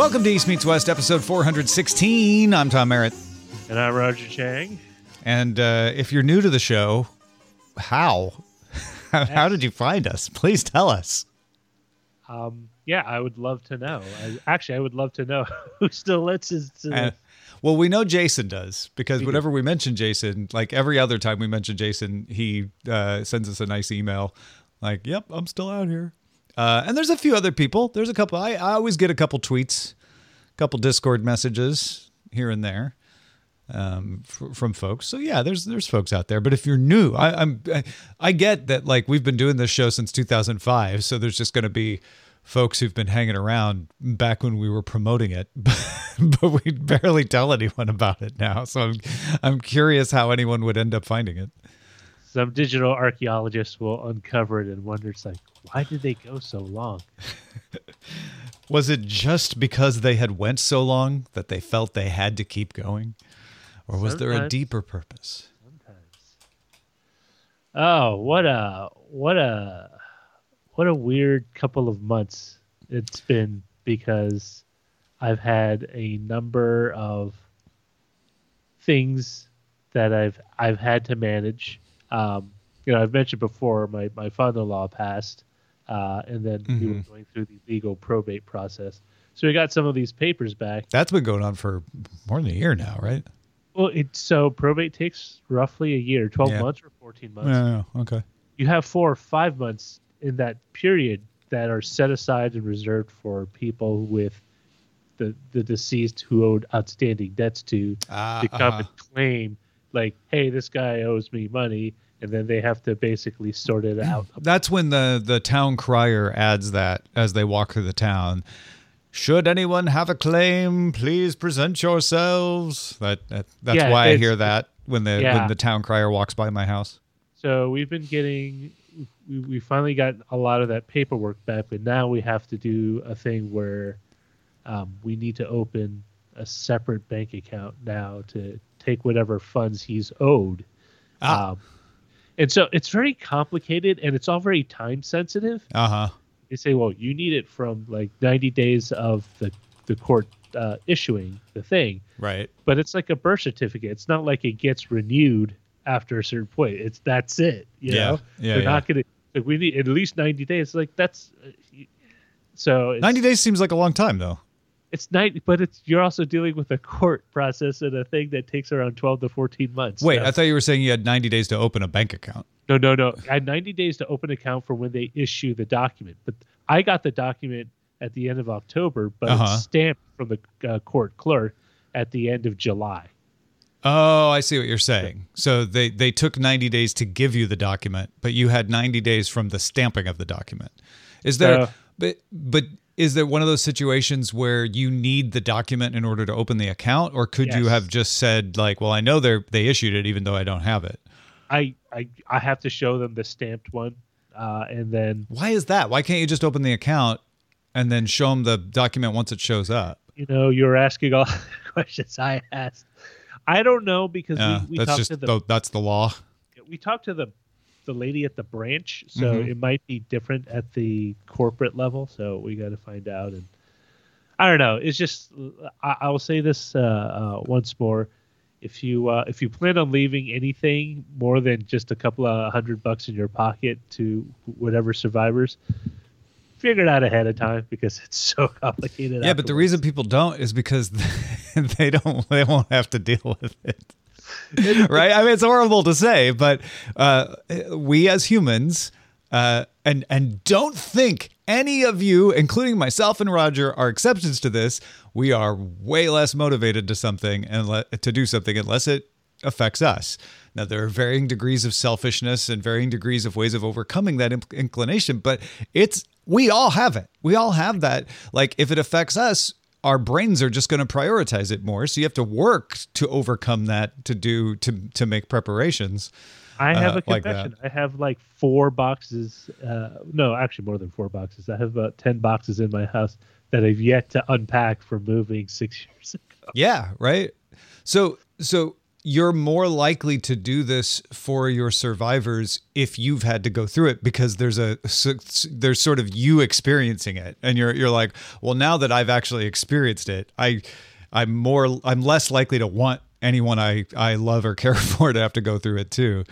Welcome to East Meets West, episode 416. I'm Tom Merritt. And I'm Roger Chang. And uh, if you're new to the show, how? how did you find us? Please tell us. Um, yeah, I would love to know. I, actually, I would love to know who still listens to Uh, well, we know Jason does because whenever we mention Jason, like every other time we mention Jason, he uh, sends us a nice email like, yep, I'm still out here. Uh, and there's a few other people. There's a couple. I, I always get a couple tweets, a couple Discord messages here and there um, f- from folks. So yeah, there's there's folks out there. But if you're new, I, I'm I, I get that like we've been doing this show since 2005. So there's just going to be folks who've been hanging around back when we were promoting it, but we barely tell anyone about it now. So I'm I'm curious how anyone would end up finding it. Some digital archaeologists will uncover it and wonder, it's like, why did they go so long? Was it just because they had went so long that they felt they had to keep going, or was there a deeper purpose? Sometimes. Oh, what a what a what a weird couple of months it's been because I've had a number of things that I've I've had to manage. Um, you know, I've mentioned before my my father-in-law passed, uh, and then we were going through the legal probate process. So we got some of these papers back. That's been going on for more than a year now, right? Well, it so probate takes roughly a year, twelve Yeah. months or fourteen months. Yeah, okay. you have four or five months in that period that are set aside and reserved for people with the the deceased who owed outstanding debts to Ah, to come uh-huh. and claim like hey this guy owes me money and then they have to basically sort it out That's when the the town crier adds that as they walk through the town. Should anyone have a claim, please present yourselves. That, that that's Yeah, why I hear that when the Yeah. when the town crier walks by my house. so we've been getting we, we finally got a lot of that paperwork back but now we have to do a thing where um, we need to open a separate bank account now to take whatever funds he's owed Ah. Um, and so it's very complicated and it's all very time sensitive. Uh huh. They say, well, you need it from like 90 days of the, the court uh, issuing the thing, Right. but it's like a birth certificate. It's not like it gets renewed after a certain point. It's that's it. You Yeah. know, Yeah, they're yeah. not going to. Like we need at least 90 days. Like that's. Uh, so it's, Ninety days seems like a long time though. It's 90, but it's you're also dealing with a court process and a thing that takes around 12 to 14 months. Wait, So- I thought you were saying you had ninety days to open a bank account. No, no, no. I had 90 days to open account for when they issue the document. But I got the document at the end of October, but Uh-huh. it's stamped from the uh, court clerk at the end of July. Oh, I see what you're saying. So they they took 90 days to give you the document, but you had 90 days from the stamping of the document. Is there Uh, but but is there one of those situations where you need the document in order to open the account or could you have just said like, well, I know they they issued it even though I don't have it. I, I, I have to show them the stamped one, uh, and then Why is that? Why can't you just open the account and then show them the document once it shows up? you know you're asking all the questions I asked. I don't know because Uh, we, we that's talked just to the the, that's the law. we talked to the the lady at the branch, so Mhm. it might be different at the corporate level. So we got to find out. And I don't know. It's just I, I will say this uh, uh, once more: if you uh, if you plan on leaving anything more than just a couple of hundred bucks in your pocket to whatever survivors, figure it out ahead of time because it's so complicated. Yeah, but the reason people don't is because they don't they won't have to deal with it. right? I mean, it's horrible to say, but uh, we as humans, uh, and and don't think any of you, including myself and Roger, are exceptions to this. We are way less motivated to something and le- to do something unless it affects us. Now, there are varying degrees of selfishness and varying degrees of ways of overcoming that inc- inclination, but it's we all have it. We all have that. Like, if it affects us, our brains are just going to prioritize it more. So you have to work to overcome that to do to to make preparations. I have uh, a like confession. I have like four boxes. Uh, no, actually more than four boxes. I have about ten boxes in my house that I've yet to unpack from moving six years ago. Yeah, right. So so you're more likely to do this for your survivors if you've had to go through it because there's a there's sort of you experiencing it. And you're you're like well now that I've actually experienced it I I'm more I'm less likely to want anyone I I love or care for to have to go through it too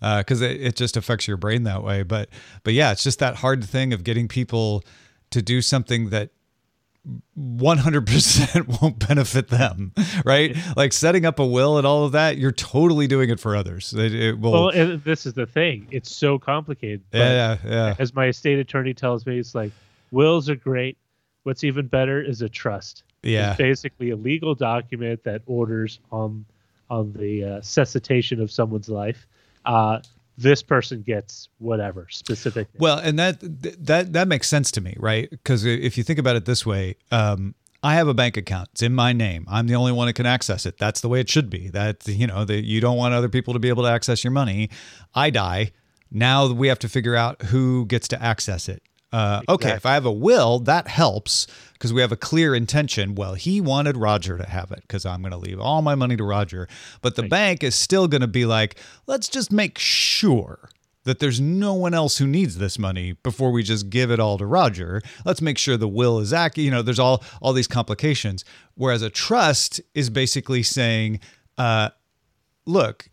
because uh, it, it just affects your brain that way. But but yeah it's just that hard thing of getting people to do something that 100% won't benefit them, right? Like setting up a will and all of that, you're totally doing it for others. It, it will. Well, this is the thing. It's so complicated. Yeah, yeah. As my estate attorney tells me, it's like wills are great. What's even better is a trust. Yeah. It's basically a legal document that orders on on the uh, cessation of someone's life. Uh, this person gets whatever specific. Well, and that that that makes sense to me, right? Because if you think about it this way, um, I have a bank account. It's in my name. I'm the only one that can access it. That's the way it should be. That you know that you don't want other people to be able to access your money. I die. Now we have to figure out who gets to access it. Uh, okay, if I have a will, that helps because we have a clear intention. Well, he wanted Roger to have it because I'm going to leave all my money to Roger. But the right. bank is still going to be like, let's just make sure that there's no one else who needs this money before we just give it all to Roger. Let's make sure the will is accurate. You know, there's all all these complications. Whereas a trust is basically saying, uh, look,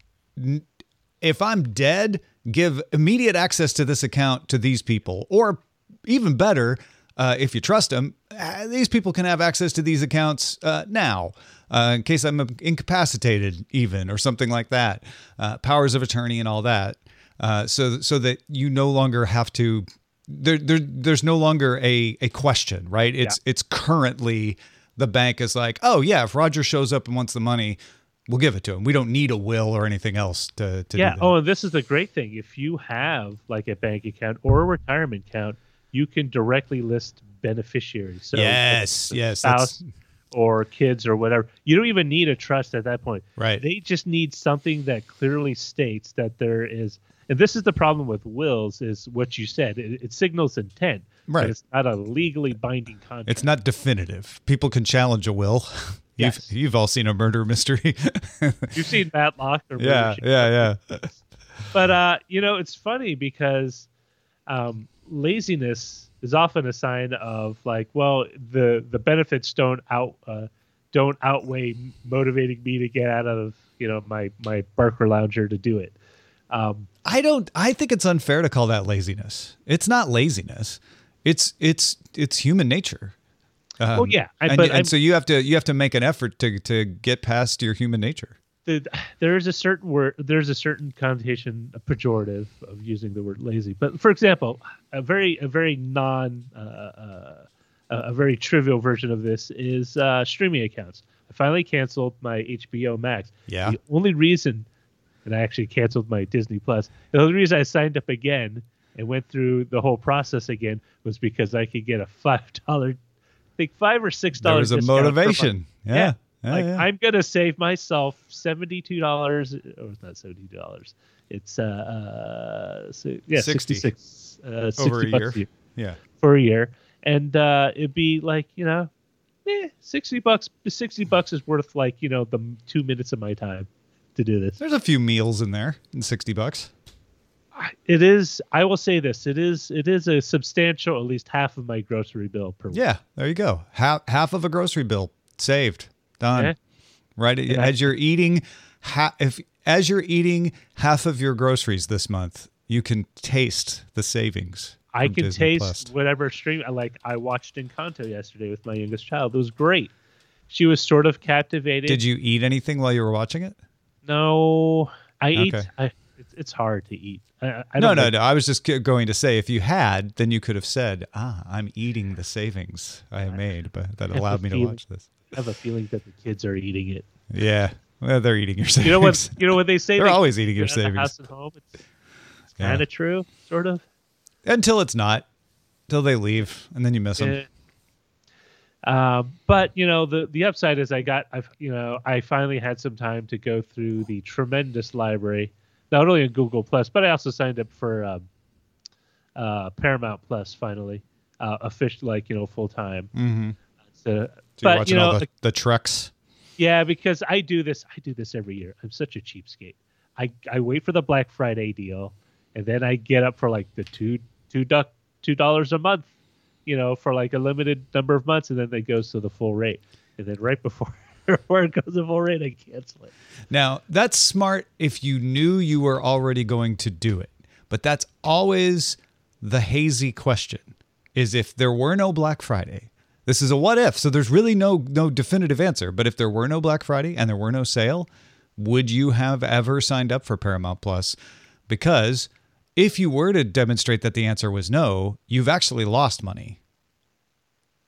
if I'm dead, give immediate access to this account to these people, or even better, uh, if you trust them, uh, these people can have access to these accounts uh, now. Uh, in case I'm incapacitated, even or something like that, uh, powers of attorney and all that, uh, so so that you no longer have to. There, there there's no longer a a question, right? It's yeah. it's currently the bank is like, oh yeah, if Roger shows up and wants the money, we'll give it to him. We don't need a will or anything else to, to yeah. Oh, and this is the great thing. If you have like a bank account or a retirement account, you can directly list beneficiaries. So yes, yes, spouse or kids or whatever. You don't even need a trust at that point. Right. They just need something that clearly states that there is. And this is the problem with wills: is what you said. It, it signals intent. Right. it's not a legally binding contract. It's not definitive. People can challenge a will. Yes. You've, you've all seen a murder mystery. You've seen Matlock or yeah, yeah, yeah. But uh, you know, it's funny because um, laziness is often a sign of like, well, the the benefits don't out uh, don't outweigh motivating me to get out of you know my my Barcalounger to do it. Um, I don't. I think it's unfair to call that laziness. It's not laziness. It's it's it's human nature. Um, well, yeah, I, and, and so you have to you have to make an effort to to get past your human nature the, there is a certain word there's a certain connotation a pejorative of using the word lazy. But for example a very a very non uh, uh, a very trivial version of this is uh, streaming accounts. I finally canceled my hbo max. Yeah. The only reason and i actually canceled my disney plus the only reason i signed up again and went through the whole process again was because i could get a five dollar i think five or six dollars there was a motivation. Yeah. yeah like yeah. I'm gonna save myself seventy two dollars, or it's not seventy two dollars. It's uh, uh so, yeah, 60. 66, uh, 60 over a year. a year. Yeah, for a year, and uh, it'd be like you know, eh, sixty bucks. Sixty bucks is worth like you know the two minutes of my time to do this. There's a few meals in there in sixty bucks. It is. I will say this. It is. It is a substantial, at least half of my grocery bill per week. Yeah, there you go. Half half of a grocery bill saved. Done. Yeah. Right as you're eating, ha- if as you're eating half of your groceries this month, you can taste the savings. I can Disney taste Plus. whatever stream. Like I watched Encanto yesterday with my youngest child. It was great. She was sort of captivated. Did you eat anything while you were watching it? No, I okay. ate. I, it's, it's hard to eat. I, I no, no, no. I was just going to say, if you had, then you could have said, "Ah, I'm eating the savings I have made," but that allowed me to watch this. I have a feeling that the kids are eating it. Yeah, well, they're eating your savings. You know what? You know what they say. they're they, always eating your savings. House and home. It's, it's yeah. kind of true, sort of. Until it's not, until they leave, and then you miss them. Uh, but you know the the upside is I got I've you know I finally had some time to go through the tremendous library, not only in Google Plus, but I also signed up for um, uh, Paramount Plus finally, uh, official like you know full time. Mm-hmm. So so but, you know, all the, the trucks. Yeah, because I do this. I do this every year. I'm such a cheapskate. I I wait for the Black Friday deal, and then I get up for like the two two duck two dollars a month, you know, for like a limited number of months, and then it goes to the full rate, and then right before where it goes to full rate, I cancel it. Now, that's smart if you knew you were already going to do it. But that's always the hazy question is if there were no Black Friday. This is a what if, so there's really no no definitive answer, but if there were no Black Friday and there were no sale, would you have ever signed up for Paramount Plus? Because if you were to demonstrate that the answer was no, you've actually lost money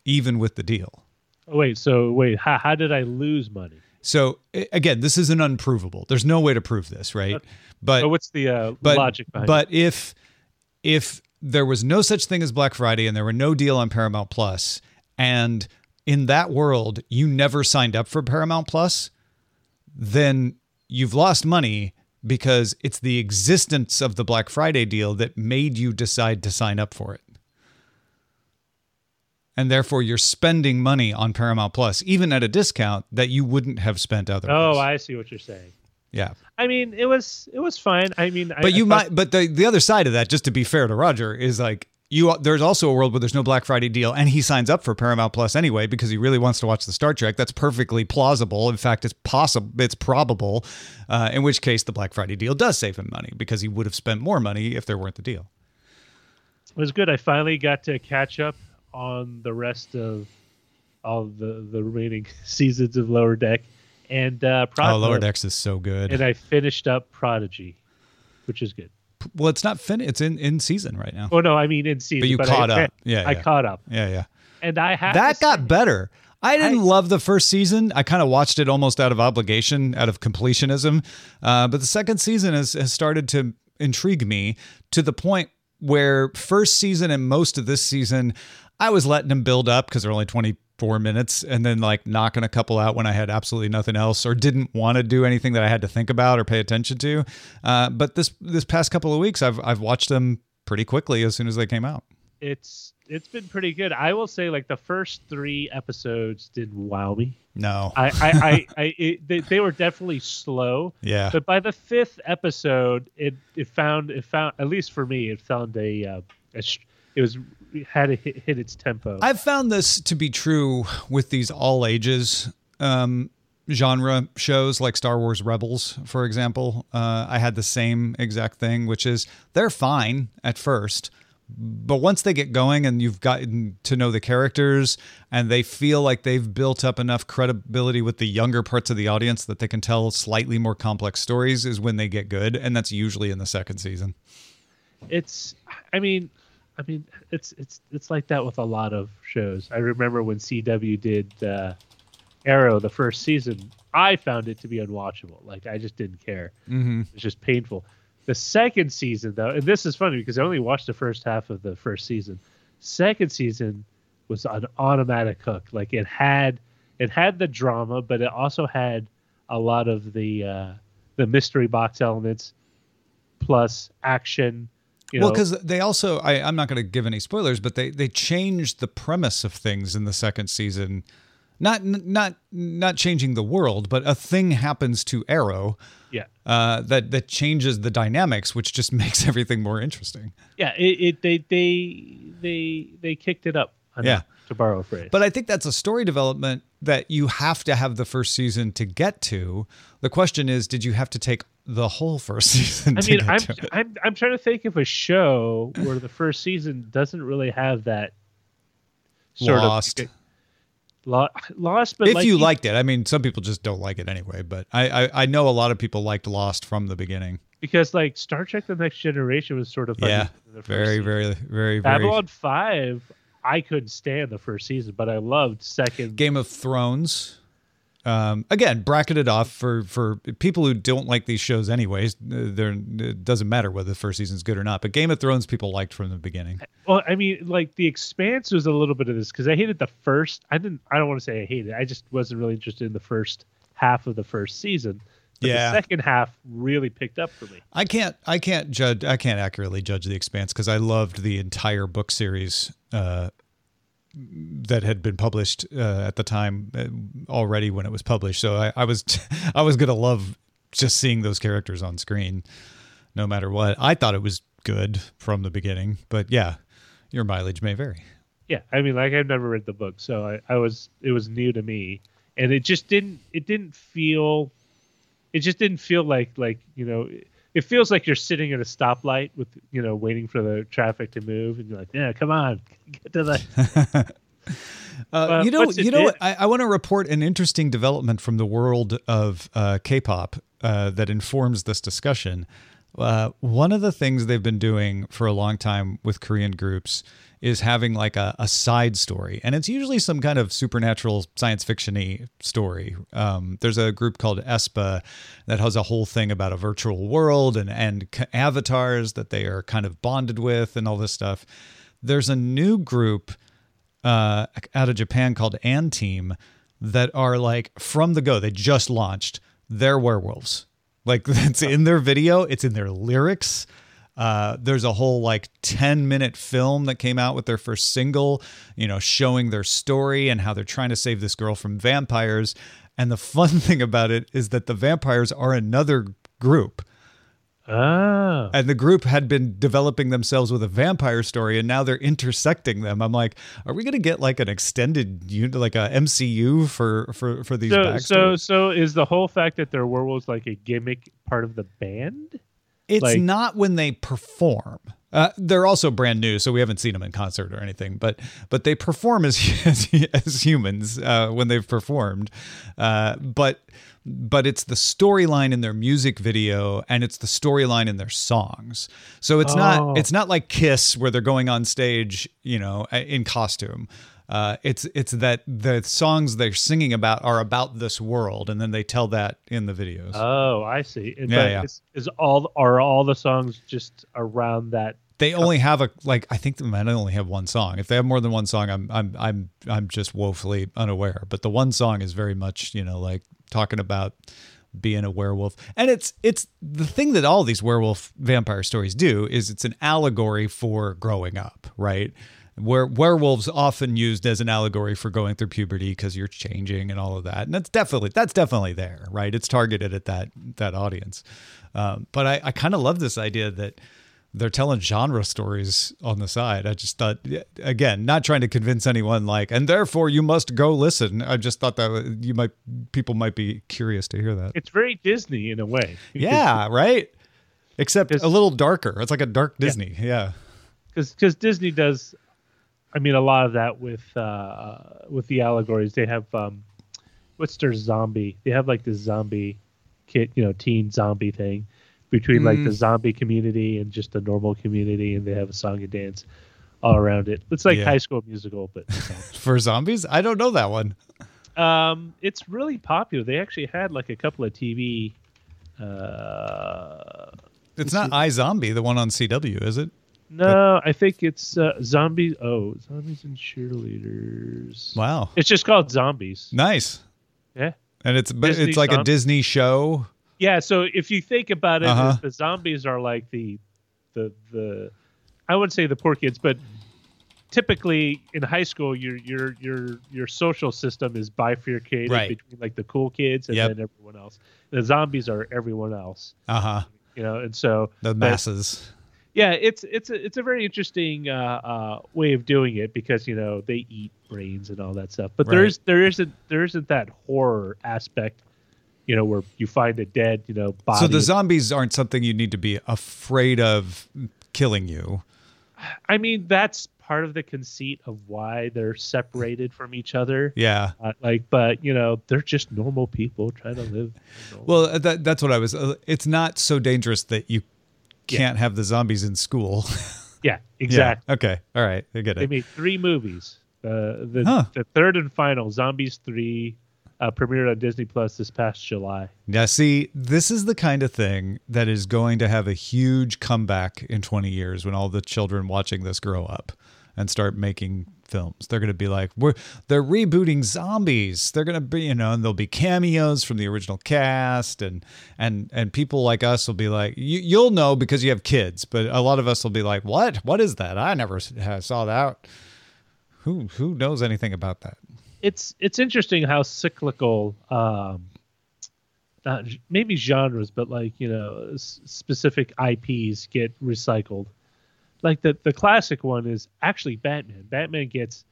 even with the deal. Oh, wait, so wait, how, how did I lose money? So again, this is an unprovable. There's no way to prove this, right? But So what's the uh, but, logic behind But if if there was no such thing as Black Friday and there were no deal on Paramount Plus, and in that world you never signed up for Paramount Plus, then you've lost money because it's the existence of the Black Friday deal that made you decide to sign up for it. And therefore you're spending money on Paramount Plus, even at a discount that you wouldn't have spent otherwise. Oh, I see what you're saying. yeah. I mean, it was it was fine. I mean, But I you thought- might. But the the other side of that, just to be fair to Roger, is like you. There's also a world where there's no Black Friday deal, and he signs up for Paramount Plus anyway because he really wants to watch the Star Trek. That's perfectly plausible. In fact, it's possible. It's probable. Uh, in which case, the Black Friday deal does save him money because he would have spent more money if there weren't the deal. it was good. I finally got to catch up on the rest of all the the remaining seasons of Lower Deck, and uh, Prod- oh, Lower Decks is so good. and I finished up Prodigy, which is good. Well, it's not fin. It's in in season right now. Oh no, I mean in season. But you I- caught I, up. Yeah, I yeah. caught up, Yeah, yeah. and I have that got say- better. I didn't I- love the first season. I kind of watched it almost out of obligation, out of completionism. Uh, but the second season has, has started to intrigue me to the point where first season and most of this season, I was letting them build up because they're only 24 minutes and then like knocking a couple out when I had absolutely nothing else or didn't want to do anything that I had to think about or pay attention to. Uh, but this this past couple of weeks, I've I've watched them pretty quickly as soon as they came out. It's it's been pretty good. I will say, like the first three episodes didn't wow me. No. I I, I, I it, they, they were definitely slow. yeah. But by the fifth episode, it it found it found at least for me, it found a, uh, a it was had to hit, hit its tempo. I've found this to be true with these all ages um, genre shows like Star Wars Rebels, for example. Uh, I had the same exact thing, which is they're fine at first. But once they get going and you've gotten to know the characters and they feel like they've built up enough credibility with the younger parts of the audience that they can tell slightly more complex stories, is when they get good. And that's usually in the second season. it's I mean I mean it's it's it's like that with a lot of shows. I remember when CW did uh, Arrow the first season, I found it to be unwatchable. Like I just didn't care. Mm-hmm. It's just painful. The second season though, and this is funny because I only watched the first half of the first season. Second season was an automatic hook. Like it had it had the drama, but it also had a lot of the uh, the mystery box elements plus action. You well, because they also, I, I'm not going to give any spoilers, but they they changed the premise of things in the second season. Not not not changing the world, but a thing happens to Arrow yeah, uh, that that changes the dynamics, which just makes everything more interesting. yeah. It, it they they they they kicked it up. Yeah. to borrow a phrase. But I think that's a story development that you have to have the first season to get to. The question is, did you have to take the whole first season? I mean, I'm? I'm I'm trying to think of a show where the first season doesn't really have that sort Lost. of lo- lost. But if like you liked it, I mean, some people just don't like it anyway. But I, I I know a lot of people liked Lost from the beginning. because like Star Trek: The Next Generation was sort of Yeah, the first Very, season. very, very, very. Babylon Five. I couldn't stand the first season, but I loved second. Game of Thrones. Um, again, bracketed off for for people who don't like these shows anyways. There it doesn't matter whether the first season's good or not. But Game of Thrones people liked from the beginning. Well, I mean, like The Expanse was a little bit of this because I hated the first. I didn't. I don't want to say I hated. it. I just wasn't really interested in the first half of the first season. But Yeah. The second half really picked up for me. I can't I can't judge I can't accurately judge The Expanse because I loved the entire book series uh, that had been published uh, at the time uh, already when it was published. So I, I was I was gonna love just seeing those characters on screen, no matter what. I thought it was good from the beginning, but yeah, your mileage may vary. Yeah, I mean, like I've never read the book, so I, I was it was new to me, and it just didn't it didn't feel, it just didn't feel like like you know. It feels like you're sitting at a stoplight with, you know, waiting for the traffic to move, and you're like, "Yeah, come on, get to the." Uh, you know, you know, I, I want to report an interesting development from the world of uh, K-pop uh, that informs this discussion. Uh, one of the things they've been doing for a long time with Korean groups is having like a, a side story, and it's usually some kind of supernatural science fictiony story. Um, there's a group called aespa that has a whole thing about a virtual world and and avatars that they are kind of bonded with and all this stuff. There's a new group uh, out of Japan called &TEAM that are like from the go. They just launched. They're werewolves. Like it's in their video. It's in their lyrics. Uh, there's a whole like 10 minute film that came out with their first single, you know, showing their story and how they're trying to save this girl from vampires. And the fun thing about it is that the vampires are another group. Ah. And the group had been developing themselves with a vampire story, and now they're intersecting them. I'm like, are we going to get like an extended, like a MCU for for for these? So so so is the whole fact that they're werewolves like a gimmick part of the band? It's like, not when they perform. Uh, they're also brand new, so we haven't seen them in concert or anything. But but they perform as as, as humans uh, when they've performed. Uh, but but it's the storyline in their music video and it's the storyline in their songs. So it's oh. not it's not like Kiss where they're going on stage, you know, in costume. Uh, it's it's that the songs they're singing about are about this world, and then they tell that in the videos. Oh, I see. Yeah, yeah. Is, is all are all the songs just around that they only have a like I think they might only have one song. If they have more than one song, I'm I'm I'm I'm just woefully unaware. But the one song is very much you know like talking about being a werewolf, and it's it's the thing that all these werewolf vampire stories do is it's an allegory for growing up, right? Where werewolves often used as an allegory for going through puberty because you're changing and all of that, and that's definitely that's definitely there, right? It's targeted at that that audience. Um, but I, I kind of love this idea that they're telling genre stories on the side. I just thought, again, not trying to convince anyone, like, and therefore you must go listen. I just thought that you might, people might be curious to hear that. It's very Disney in a way. Yeah, right. Except a little darker. It's like a dark Disney. Yeah. Because yeah. because Disney does, I mean, a lot of that with uh with the allegories. They have um, what's their zombie? They have like this zombie kit, you know, teen zombie thing between mm. like the mm. zombie community and just the normal community, and they have a song and dance all around it. It's like yeah. High School Musical, but for zombies. I don't know that one. Um, it's really popular. They actually had like a couple of TV. Uh, it's not iZombie, the one on CW, is it? No, but, I think it's uh, zombies. Oh, zombies and cheerleaders. Wow, it's just called Zombies. Nice. Yeah, and it's but it's like a Disney show yeah so if you think about it uh-huh. the zombies are like the the the i wouldn't say the poor kids but typically in high school your your your your social system is bifurcated right. between like the cool kids and yep. then everyone else the zombies are everyone else uh-huh you know and so the masses yeah it's it's a, it's a very interesting uh, uh, way of doing it because you know they eat brains and all that stuff but right. there's there isn't there isn't that horror aspect you know, where you find a dead, you know, body. So the zombies aren't something you need to be afraid of killing you. I mean, that's part of the conceit of why they're separated from each other. Yeah. Uh, like, but you know, they're just normal people trying to live. Well, that, that's what I was. Uh, it's not so dangerous that you can't yeah. have the zombies in school. yeah, exactly. Yeah. Okay. All right. I get it. They made three movies. Uh, the, huh. the third and final, Zombies 3, uh, premiered on Disney Plus this past July. Now, see, this is the kind of thing that is going to have a huge comeback in 20 years when all the children watching this grow up and start making films. They're going to be like, we're they're rebooting zombies. They're going to be, you know, and there'll be cameos from the original cast, and and and people like us will be like, you, you'll know because you have kids, but a lot of us will be like, what? What is that? I never saw that. who who knows anything about that? It's it's interesting how cyclical, um, not maybe genres, but like you know specific IPs get recycled. Like the the classic one is actually Batman. Batman gets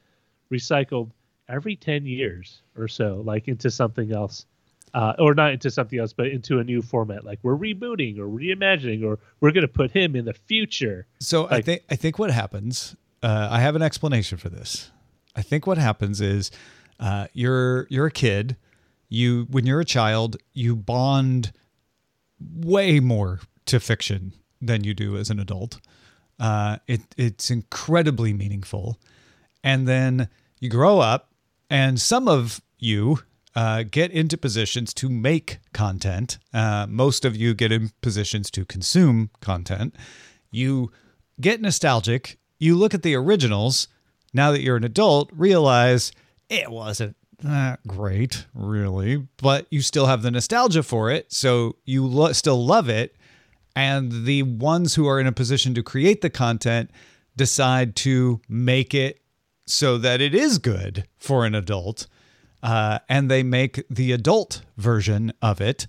recycled every ten years or so, like into something else. Uh, or not into something else, but into a new format. Like we're rebooting or reimagining, or we're going to put him in the future. So I think I think what happens. Uh, I have an explanation for this. I think what happens is uh, you're you're a kid. You when you're a child, you bond way more to fiction than you do as an adult. Uh, it it's incredibly meaningful, and then you grow up, and some of you uh, get into positions to make content. Uh, most of you get in positions to consume content. You get nostalgic. You look at the originals. Now that you're an adult, realize it wasn't that great, really, but you still have the nostalgia for it. So you lo- still love it. And the ones who are in a position to create the content decide to make it so that it is good for an adult. Uh, and they make the adult version of it.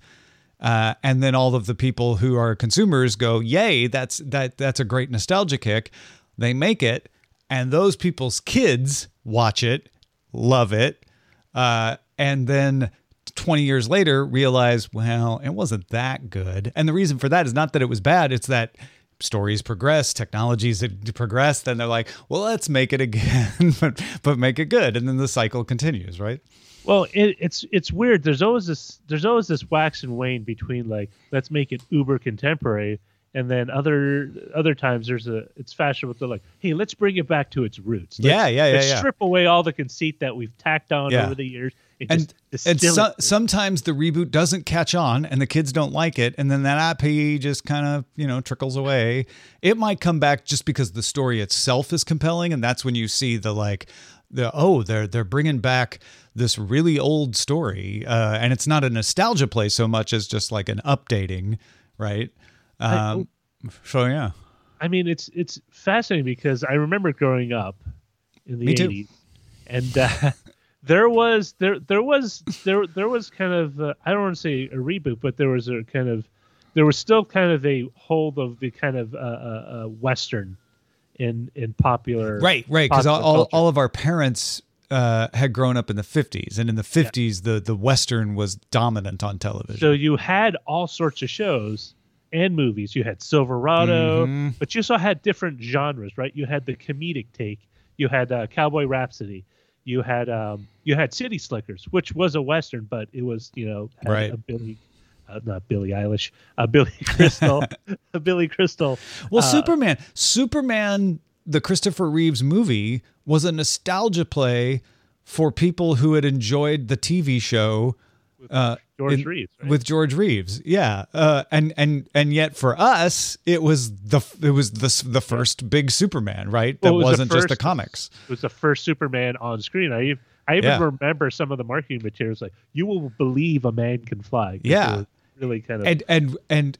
Uh, and then all of the people who are consumers go, "Yay, that's that that's a great nostalgia kick." They make it, and those people's kids watch it, love it, uh, and then 20 years later realize, well, it wasn't that good. And the reason for that is not that it was bad; it's that stories progress, technologies progress. Then they're like, well, let's make it again, but but make it good, and then the cycle continues, right? Well, it, it's it's weird. There's always this there's always this wax and wane between like let's make it uber contemporary, and then other other times there's a it's fashionable to like hey let's bring it back to its roots. Let's, Yeah, yeah, yeah, let's yeah. strip away all the conceit that we've tacked on Yeah. over the years. And, and so, sometimes the reboot doesn't catch on and the kids don't like it and then that IP just kind of you know trickles away. It might come back just because the story itself is compelling and that's when you see the like the oh they're they're bringing back this really old story uh, and it's not a nostalgia play so much as just like an updating right? Um, so yeah. I mean, it's it's fascinating because I remember growing up in the Me too. '80s, and uh, there was there there was there there was kind of uh, I don't want to say a reboot, but there was a kind of there was still kind of a hold of the kind of uh, uh, uh, western in in popular right right because all, all, all of our parents uh, had grown up in the 50s and in the 50s the the western was dominant on television So you had all sorts of shows and movies. You had Silverado, Mhm. but you also had different genres, right? You had the comedic take. You had uh, Cowboy Rhapsody. You had um, you had City Slickers, which was a western, but it was you know Right. a Billy, uh, not Billie Eilish, a Billy Crystal, a Billy Crystal. Well, uh, Superman, Superman, the Christopher Reeves movie was a nostalgia play for people who had enjoyed the TV show uh, George in- Reeves, right? with George Reeves. Yeah, uh, and and and yet for us, it was the it was the the first big Superman, right? That Well, it was wasn't just the comics. It was the first Superman on screen. I even, I even Yeah. remember some of the marketing materials like "You will believe a man can fly." Yeah. really kind of and and and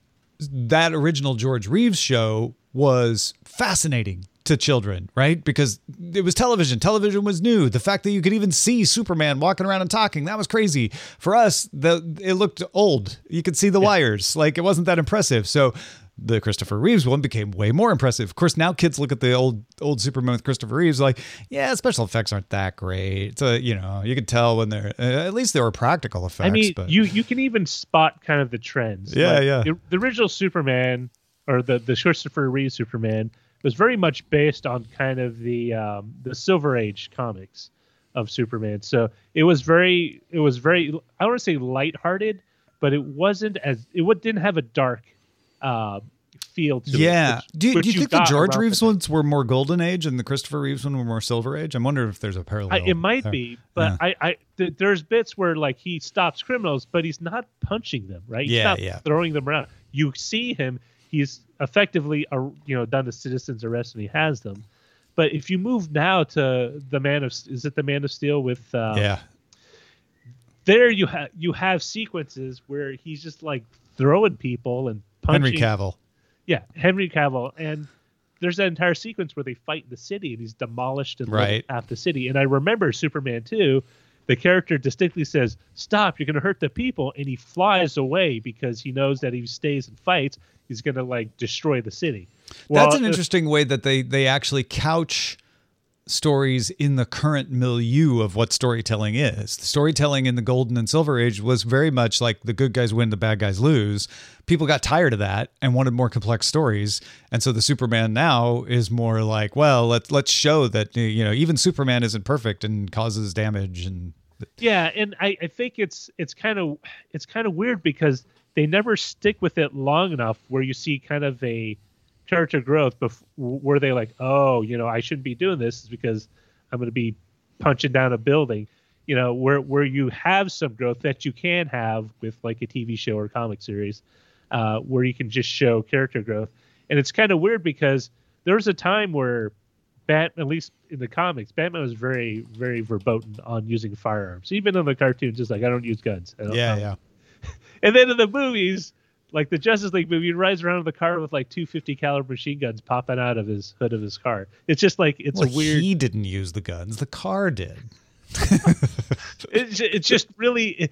that original George Reeves show was fascinating to children, right? Because it was television. Television was new. The fact that you could even see Superman walking around and talking, that was crazy. For us, the it looked old. You could see the wires. Like it wasn't that impressive. So the Christopher Reeves one became way more impressive. Of course, now kids look at the old old Superman with Christopher Reeves like, yeah, special effects aren't that great. So, you know, you could tell when they're uh, at least there were practical effects, I mean, but you you can even spot kind of the trends. Yeah, Like, yeah. The, the original Superman or the the Christopher Reeves Superman was very much based on kind of the um, the Silver Age comics of Superman. So it was very it was very I don't want to say lighthearted, but it wasn't as it didn't have a dark uh, feel to Yeah. it. which- do, which do you think the George Reeves the- ones were more golden age and the Christopher Reeves one were more silver age? I'm wondering if there's a parallel. I, it might there. be, but I, I th- there's bits where like he stops criminals, but he's not punching them, right? He's Yeah, not yeah. throwing them around. You see him; he's effectively, uh, you know, done the citizen's arrest and he has them. But if you move now to the Man of, is it the Man of Steel with? Uh, Yeah. There you have you have sequences where he's just like throwing people and punching. Henry Cavill. Yeah, Henry Cavill, and there's that entire sequence where they fight in the city and he's demolished and Right. half the city. And I remember Superman 2, the character distinctly says, Stop, you're going to hurt the people. And he flies away because he knows that if he stays and fights, he's going to like destroy the city. That's an uh, interesting way that they they actually couch stories in the current milieu of what storytelling is. The storytelling in the golden and silver age was very much like the good guys win, the bad guys lose. People got tired of that and wanted more complex stories. And so the Superman now is more like, well, let's let's show that you know, even Superman isn't perfect and causes damage and Yeah, and I, I think it's it's kind of it's kind of weird because they never stick with it long enough where you see kind of a character growth bef- where they like, oh, you know, I shouldn't be doing this is because I'm going to be punching down a building. You know, where where you have some growth that you can have with like a TV show or comic series, uh, where you can just show character growth. And it's kind of weird because there was a time where Bat, at least in the comics, Batman was very, very verboten on using firearms. Even in the cartoons, it's like I don't use guns. I don't, yeah, yeah. And then in the movies, like the Justice League movie, he rides around in the car with like 250 caliber machine guns popping out of his hood of his car. It's just like it's Well, a weird. he didn't use the guns. The car did. it's, it's just really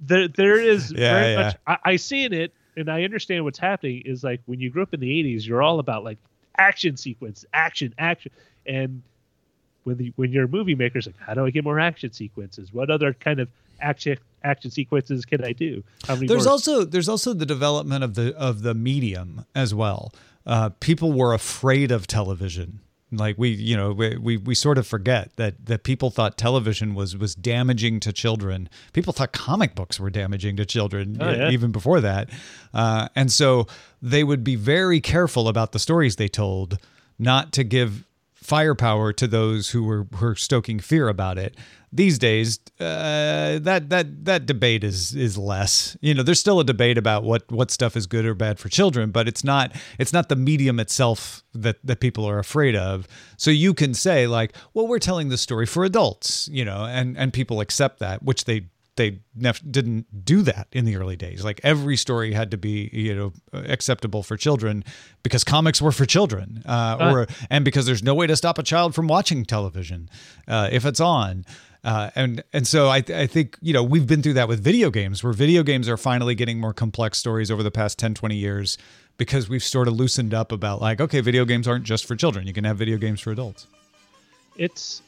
there. There is Yeah, very yeah. much. I, I see in it, and I understand what's happening. Is like when you grew up in the '80s, you're all about like action sequence, action, action, and when the when you're a movie maker, it's like, how do I get more action sequences? What other kind of action action sequences can I do? There's more? also there's also the development of the of the medium as well. Uh, people were afraid of television. Like we, you know, we, we we sort of forget that that people thought television was was damaging to children. People thought comic books were damaging to children Oh, yeah. even before that, uh, and so they would be very careful about the stories they told, not to give firepower to those who were, were stoking fear about it. These days, uh, that that that debate is is less. You know, there's still a debate about what what stuff is good or bad for children, but it's not it's not the medium itself that that people are afraid of. So you can say like, well, we're telling the story for adults, you know, and and people accept that, which they they nef- didn't do that in the early days. Like every story had to be, you know, acceptable for children because comics were for children, uh, or and because there's no way to stop a child from watching television uh, if it's on. Uh, and and so I, I think you know we've been through that with video games where video games are finally getting more complex stories over the past 10 20 years because we've sort of loosened up about like okay video games aren't just for children you can have video games for adults it's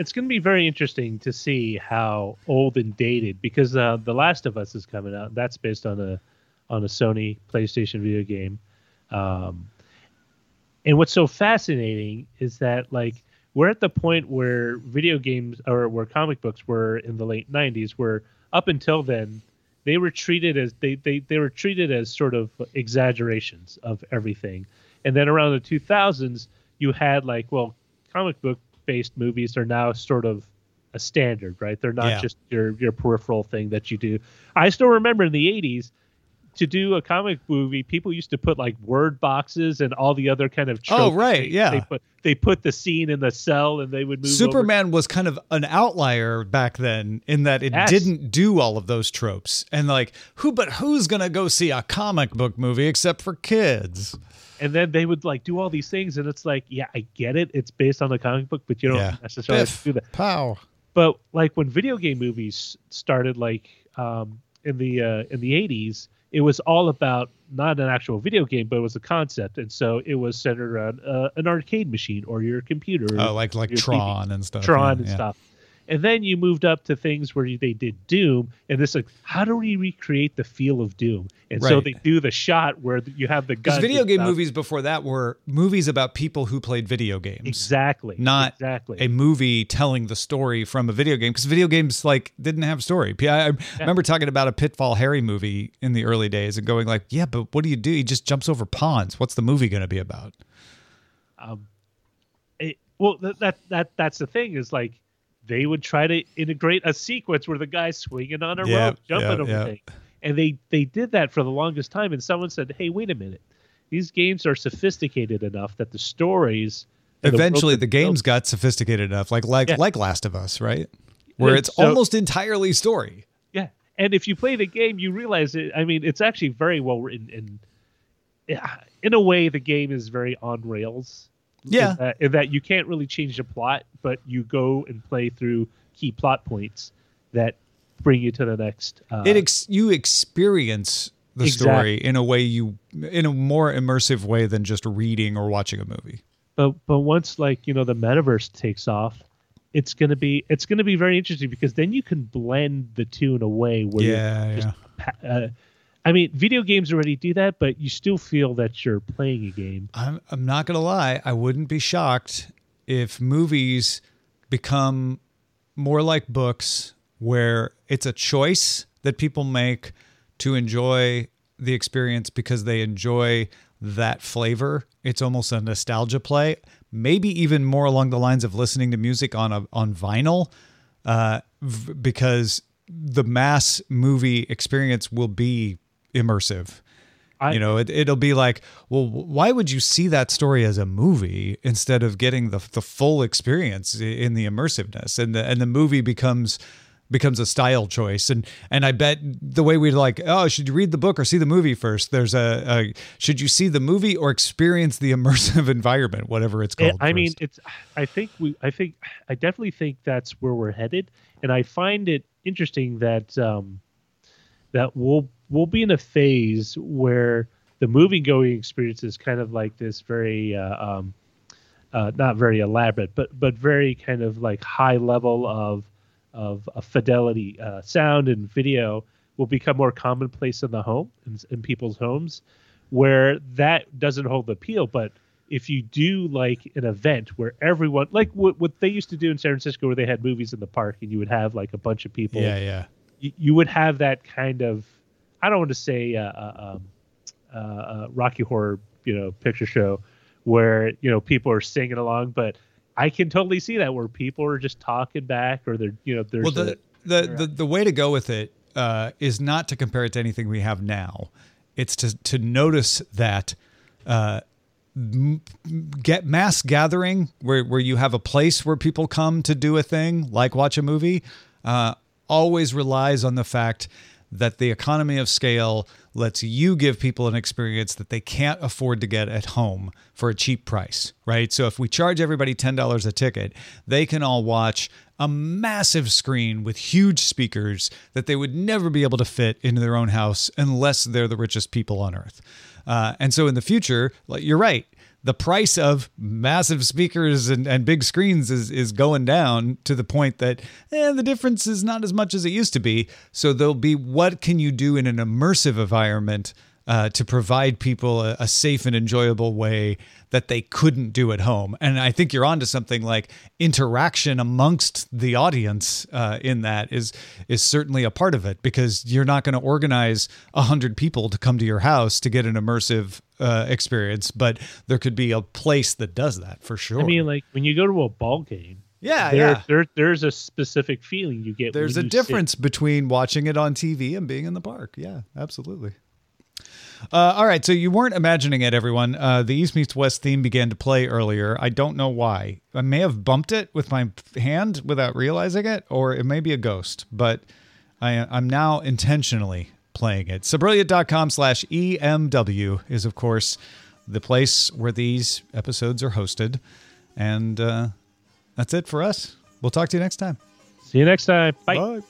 it's going to be very interesting to see how old and dated because uh, the Last of Us is coming out. That's based on a on a Sony PlayStation video game. Um, and what's so fascinating is that like we're at the point where video games or where comic books were in the late 90s where up until then they were treated as they, they, they were treated as sort of exaggerations of everything and then around the 2000s you had like well comic book based movies are now sort of a standard right they're not Yeah. just your your peripheral thing that you do i still remember in the 80s to do a comic movie, people used to put like word boxes and all the other kind of. Oh, right, They- yeah. They put they put the scene in the cell and they would move. over- Superman was kind of an outlier back then in that it Yes. didn't do all of those tropes. And like, who but who's to go see a comic book movie except for kids? and then they would like do all these things, and it's like, yeah, I get it. It's based on the comic book, but you don't Yeah. necessarily have Biff, to do that. pow. But like when video game movies started, like um, in the uh, in the eighties, it was all about not an actual video game, but it was a concept, and so it was centered around uh, an arcade machine or your computer. Oh, like like your TV. Tron and stuff. Tron yeah, and yeah. stuff. And then you moved up to things where they did Doom, and this like, how do we recreate the feel of Doom? And so they do the shot where you have the Because gun. video game stuff. movies before that were movies about people who played video games. exactly, Not exactly. a movie telling the story from a video game because video games like didn't have story. P- I, I remember talking about a Pitfall Harry movie in the early days and going like, yeah, but what do you do? He just jumps over ponds. What's the movie going to be about? Um, it, well, that, that that that's the thing is like they would try to integrate a sequence where the guy's swinging on a Yeah, rope, jumping yeah, over yeah. things, and they they did that for the longest time. And someone said, "Hey, wait a minute, these games are sophisticated enough that the stories." the Eventually, the built- games got sophisticated enough, like like like Last of Us, right? Where it's so- almost entirely story. Yeah, and if you play the game, you realize it. I mean, it's actually very well written, and in a way, the game is very on rails. Yeah. In that, in that you can't really change the plot, but you go and play through key plot points that bring you to the next. Uh, it ex- you experience the Exact- story in a way you in a more immersive way than just reading or watching a movie. but but once like you know the metaverse takes off, it's gonna be it's gonna be very interesting because then you can blend the two in a way where you're Yeah, just yeah. pa- uh, I mean, video games already do that, but you still feel that you're playing a game. I'm I'm not gonna lie. I wouldn't be shocked if movies become more like books, where it's a choice that people make to enjoy the experience because they enjoy that flavor. It's almost a nostalgia play. Maybe even more along the lines of listening to music on a on vinyl, uh, v- because the mass movie experience will be immersive I, you know it, it'll be like well why would you see that story as a movie instead of getting the, the full experience in the immersiveness and the, and the movie becomes becomes a style choice and and i bet the way we'd like oh should you read the book or see the movie first there's a, a should you see the movie or experience the immersive environment whatever it's called I mean, it's. I think we. I think. I definitely think that's where we're headed, and I find it interesting that um, that we'll we'll be in a phase where the movie going experience is kind of like this very uh, um, uh, not very elaborate, but but very kind of like high level of of fidelity, uh, sound and video will become more commonplace in the home in, in people's homes, where that doesn't hold appeal. But if you do like an event where everyone like what, what they used to do in San Francisco, where they had movies in the park and you would have like a bunch of people, yeah yeah you, you would have that kind of I don't want to say uh, uh, um, uh, uh, Rocky Horror you know picture show where you know people are singing along, but I can totally see that where people are just talking back or they're you know there's well the, the, the the way to go with it uh, is not to compare it to anything we have now. It's to to notice that uh, get mass gathering where where you have a place where people come to do a thing like watch a movie uh, always relies on the fact that the economy of scale lets you give people an experience that they can't afford to get at home for a cheap price, right? So if we charge everybody $10 a ticket, they can all watch a massive screen with huge speakers that they would never be able to fit into their own house unless they're the richest people on earth. Uh, and so in the future, you're right, the price of massive speakers and, and big screens is, is going down to the point that eh, the difference is not as much as it used to be. So there'll be what can you do in an immersive environment uh, to provide people a, a safe and enjoyable way that they couldn't do at home. And I think you're onto something like interaction amongst the audience uh, in that is is certainly a part of it because you're not going to organize a hundred people to come to your house to get an immersive uh, experience, but there could be a place that does that for sure. I mean like when you go to a ball game. yeah, There, yeah. there, there's a specific feeling you get. There's a you sit- difference between watching it on TV and being in the park. Yeah, absolutely. Uh, all right, so you weren't imagining it, everyone. Uh, the East Meets West theme began to play earlier. I don't know why. I may have bumped it with my hand without realizing it, or it may be a ghost, but I, I'm now intentionally playing it. Subrilliant.com slash EMW is, of course, the place where these episodes are hosted. And uh, that's it for us. We'll talk to you next time. See you next time. Bye. Bye.